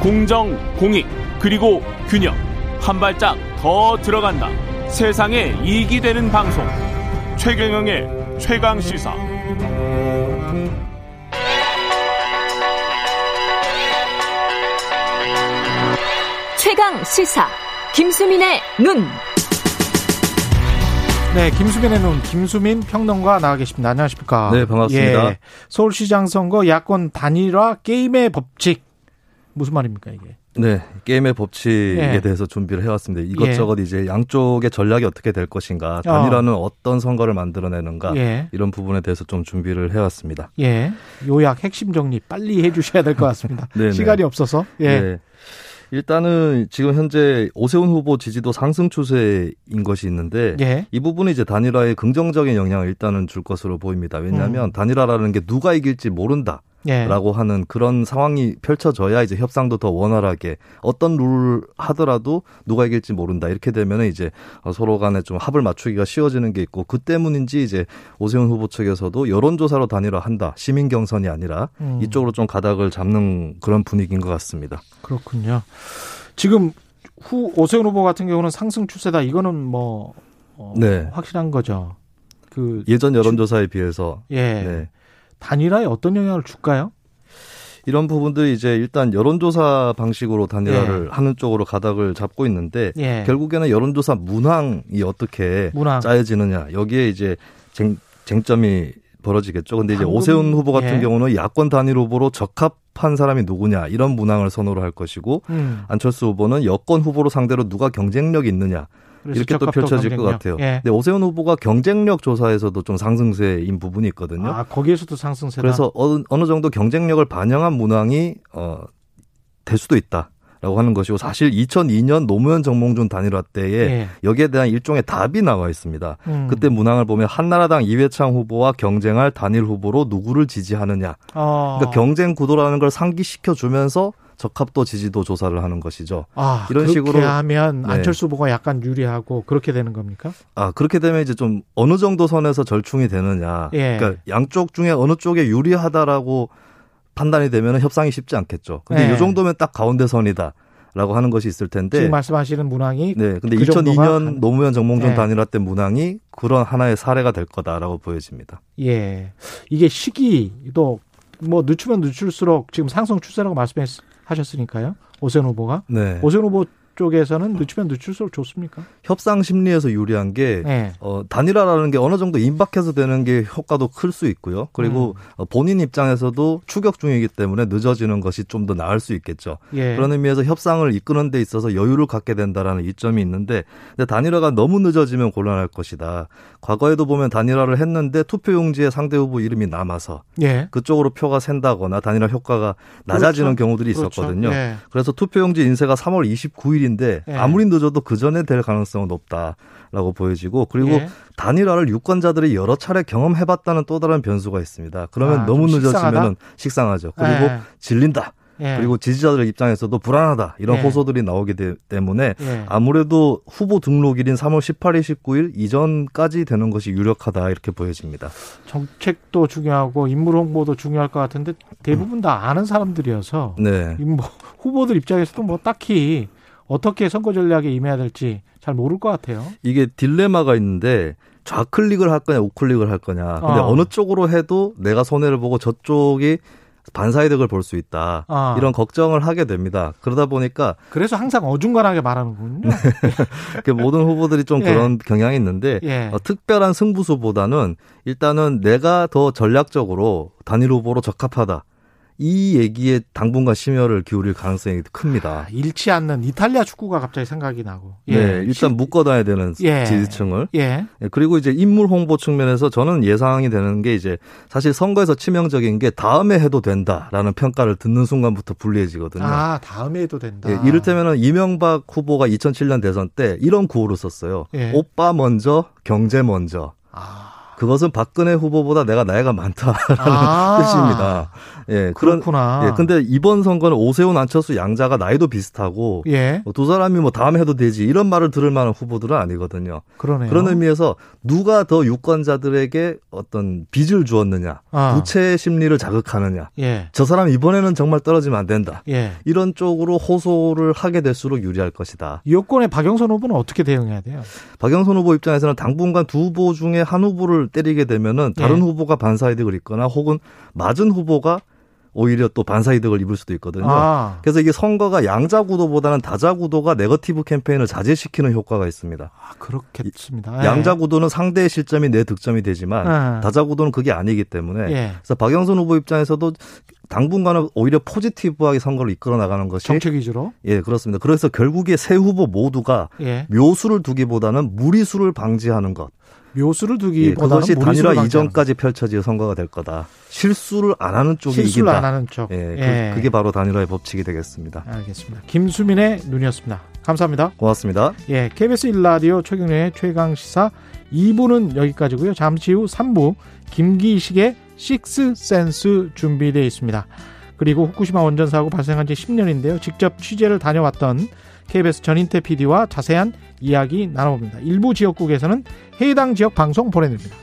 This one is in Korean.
공정, 공익, 그리고 균형. 한 발짝 더 들어간다. 세상에 이익이 되는 방송. 최경영의 최강 시사. 최강 시사. 김수민의 눈. 네, 김수민의 눈, 김수민 평론가 나와 계십니다. 안녕하십니까? 네, 반갑습니다. 예, 서울시장 선거 야권 단일화 게임의 법칙. 무슨 말입니까, 이게? 네, 게임의 법칙에 예. 대해서 준비를 해왔습니다. 이것저것 이제 양쪽의 전략이 어떻게 될 것인가, 어. 단일화는 어. 떤 선거를 만들어내는가, 예. 이런 부분에 대해서 좀 준비를 해왔습니다. 예. 요약 핵심 정리 빨리 해 주셔야 될 것 같습니다. 시간이 없어서. 예. 네. 일단은 지금 현재 오세훈 후보 지지도 상승 추세인 것이 있는데 예. 이 부분이 이제 단일화에 긍정적인 영향을 일단은 줄 것으로 보입니다. 왜냐하면 음. 단일화라는 게 누가 이길지 모른다. 예. 라고 하는 그런 상황이 펼쳐져야 이제 협상도 더 원활하게 어떤 룰 하더라도 누가 이길지 모른다 이렇게 되면 이제 서로 간에 좀 합을 맞추기가 쉬워지는 게 있고 그 때문인지 이제 오세훈 후보 측에서도 여론조사로 단일화한다 시민 경선이 아니라 음. 이쪽으로 좀 가닥을 잡는 그런 분위기인 것 같습니다. 그렇군요. 지금 후 오세훈 후보 같은 경우는 상승 추세다. 이거는 뭐 어, 네. 확실한 거죠. 그 예전 여론조사에 비해서 예. 네. 단일화에 어떤 영향을 줄까요? 이런 부분들이 이제 일단 여론조사 방식으로 단일화를 예. 하는 쪽으로 가닥을 잡고 있는데 예. 결국에는 여론조사 문항이 어떻게 문항. 짜여지느냐 여기에 이제 쟁, 쟁점이 벌어지겠죠. 근데 이제 방금, 오세훈 후보 같은 예. 경우는 야권 단일 후보로 적합한 사람이 누구냐 이런 문항을 선호를 할 것이고 음. 안철수 후보는 여권 후보로 상대로 누가 경쟁력이 있느냐 이렇게 또 펼쳐질 것 경쟁력. 같아요. 예. 근데 오세훈 후보가 경쟁력 조사에서도 좀 상승세인 부분이 있거든요. 아, 거기에서도 상승세다. 그래서 어느, 어느 정도 경쟁력을 반영한 문항이 어, 될 수도 있다. 라고 하는 것이고 사실 2002년 노무현 정몽준 단일화 때에 예. 여기에 대한 일종의 답이 나와 있습니다. 음. 그때 문항을 보면 한나라당 이회창 후보와 경쟁할 단일 후보로 누구를 지지하느냐. 어. 그러니까 경쟁 구도라는 걸 상기시켜 주면서 적합도 지지도 조사를 하는 것이죠. 아, 이런 그렇게 식으로- 하면 네. 안철수 후보가 약간 유리하고 그렇게 되는 겁니까? 아 그렇게 되면 이제 좀 어느 정도 선에서 절충이 되느냐. 예. 그러니까 양쪽 중에 어느 쪽에 유리하다라고 판단이 되면 협상이 쉽지 않겠죠. 근데 예. 이 정도면 딱 가운데 선이다 라고 하는 것이 있을 텐데. 지금 말씀하시는 문항이 네. 근데 그 2002년 정도가 간- 노무현 정몽준 예. 단일화 때 문항이 그런 하나의 사례가 될 거다라고 보여집니다. 예. 이게 시기도 뭐 늦추면 늦출수록 지금 상승 추세라고 말씀 하셨으니까요. 오세훈 후보가 네. 오세훈 후보 쪽에서는 늦추면 늦출수록 좋습니까? 협상 심리에서 유리한 게 예. 어, 단일화라는 게 어느 정도 임박해서 되는 게 효과도 클 수 있고요. 그리고 음. 어, 본인 입장에서도 추격 중이기 때문에 늦어지는 것이 좀 더 나을 수 있겠죠. 예. 그런 의미에서 협상을 이끄는 데 있어서 여유를 갖게 된다라는 이점이 있는데 근데 단일화가 너무 늦어지면 곤란할 것이다. 과거에도 보면 단일화를 했는데 투표용지에 상대 후보 이름이 남아서 예. 그쪽으로 표가 샌다거나 단일화 효과가 낮아지는 그렇죠. 경우들이 그렇죠. 있었거든요. 예. 그래서 투표용지 인쇄가 3월 29일인 데 예. 아무리 늦어도 그 전에 될 가능성은 높다라고 보여지고 그리고 예. 단일화를 유권자들이 여러 차례 경험해봤다는 또 다른 변수가 있습니다. 그러면 아, 너무 좀 늦어지면 식상하죠. 그리고 예. 질린다. 예. 그리고 지지자들 입장에서도 불안하다 이런 예. 호소들이 나오기 되- 때문에 예. 아무래도 후보 등록일인 3월 18일, 19일 이전까지 되는 것이 유력하다 이렇게 보여집니다. 정책도 중요하고 인물 홍보도 중요할 것 같은데 대부분 다 아는 사람들이어서 네. 이뭐 후보들 입장에서도 뭐 딱히 어떻게 선거 전략에 임해야 될지 잘 모를 것 같아요. 이게 딜레마가 있는데 좌클릭을 할 거냐 우클릭을 할 거냐. 근데 어. 어. 느 쪽으로 해도 내가 손해를 보고 저쪽이 반사이득을 볼 수 있다. 아. 이런 걱정을 하게 됩니다. 그러다 보니까 그래서 항상 어중간하게 말하는군요. 그 모든 후보들이 좀 예. 그런 경향이 있는데 예. 어, 특별한 승부수보다는 일단은 내가 더 전략적으로 단일 후보로 적합하다. 이 얘기에 당분간 심혈을 기울일 가능성이 큽니다. 잃지 않는 이탈리아 축구가 갑자기 생각이 나고. 네, 일단 묶어놔야 되는 예. 지지층을. 예. 예, 그리고 이제 인물 홍보 측면에서 저는 예상이 되는 게 이제 사실 선거에서 치명적인 게 다음에 해도 된다라는 평가를 듣는 순간부터 불리해지거든요. 아, 다음에 해도 된다. 예, 이를테면은 이명박 후보가 2007년 대선 때 이런 구호를 썼어요. 예. 오빠 먼저, 경제 먼저. 아, 그것은 박근혜 후보보다 내가 나이가 많다라는 아. 뜻입니다. 예, 그런 그렇구나. 예, 근데 이번 선거는 오세훈, 안철수, 양자가 나이도 비슷하고 예, 두 사람이 뭐 다음에 해도 되지 이런 말을 들을 만한 후보들은 아니거든요. 그러네요. 그런 의미에서 누가 더 유권자들에게 어떤 빚을 주었느냐, 아. 부채 심리를 자극하느냐. 예, 저 사람 이번에는 정말 떨어지면 안 된다. 예. 이런 쪽으로 호소를 하게 될수록 유리할 것이다. 여권의 박영선 후보는 어떻게 대응해야 돼요? 박영선 후보 입장에서는 당분간 두 후보 중에 한 후보를 때리게 되면은 다른 예. 후보가 반사이득을 입거나 혹은 맞은 후보가 오히려 또 반사이득을 입을 수도 있거든요. 아, 그래서 이게 선거가 양자 구도보다는 다자 구도가 네거티브 캠페인을 자제시키는 효과가 있습니다. 아, 그렇겠습니다. 예. 양자 구도는 상대의 실점이 내 득점이 되지만 예. 다자 구도는 그게 아니기 때문에 예. 그래서 박영선 후보 입장에서도 당분간은 오히려 포지티브하게 선거를 이끌어 나가는 것이 정책 위주로. 예 그렇습니다. 그래서 결국에 세 후보 모두가 예. 묘수를 두기보다는 무리수를 방지하는 것. 묘수를 예, 두기보다는 그것이 무리수를 단일화 방지하는 이전까지 펼쳐질 선거가 될 거다. 실수를 안 하는 쪽이 실수를 이긴다. 안 하는 쪽. 예, 그, 게 바로 단일화의 법칙이 되겠습니다. 알겠습니다. 김수민의 눈이었습니다. 감사합니다. 고맙습니다. 예, KBS 1라디오 최경련의 최강 시사 2부는 여기까지고요. 잠시 후 3부 김기식의 식스 센스 준비되어 있습니다. 그리고 후쿠시마 원전 사고 발생한 지 10년인데요. 직접 취재를 다녀왔던 KBS 전인태 PD와 자세한 이야기 나눠봅니다. 일부 지역국에서는 해당 지역 방송 보내드립니다.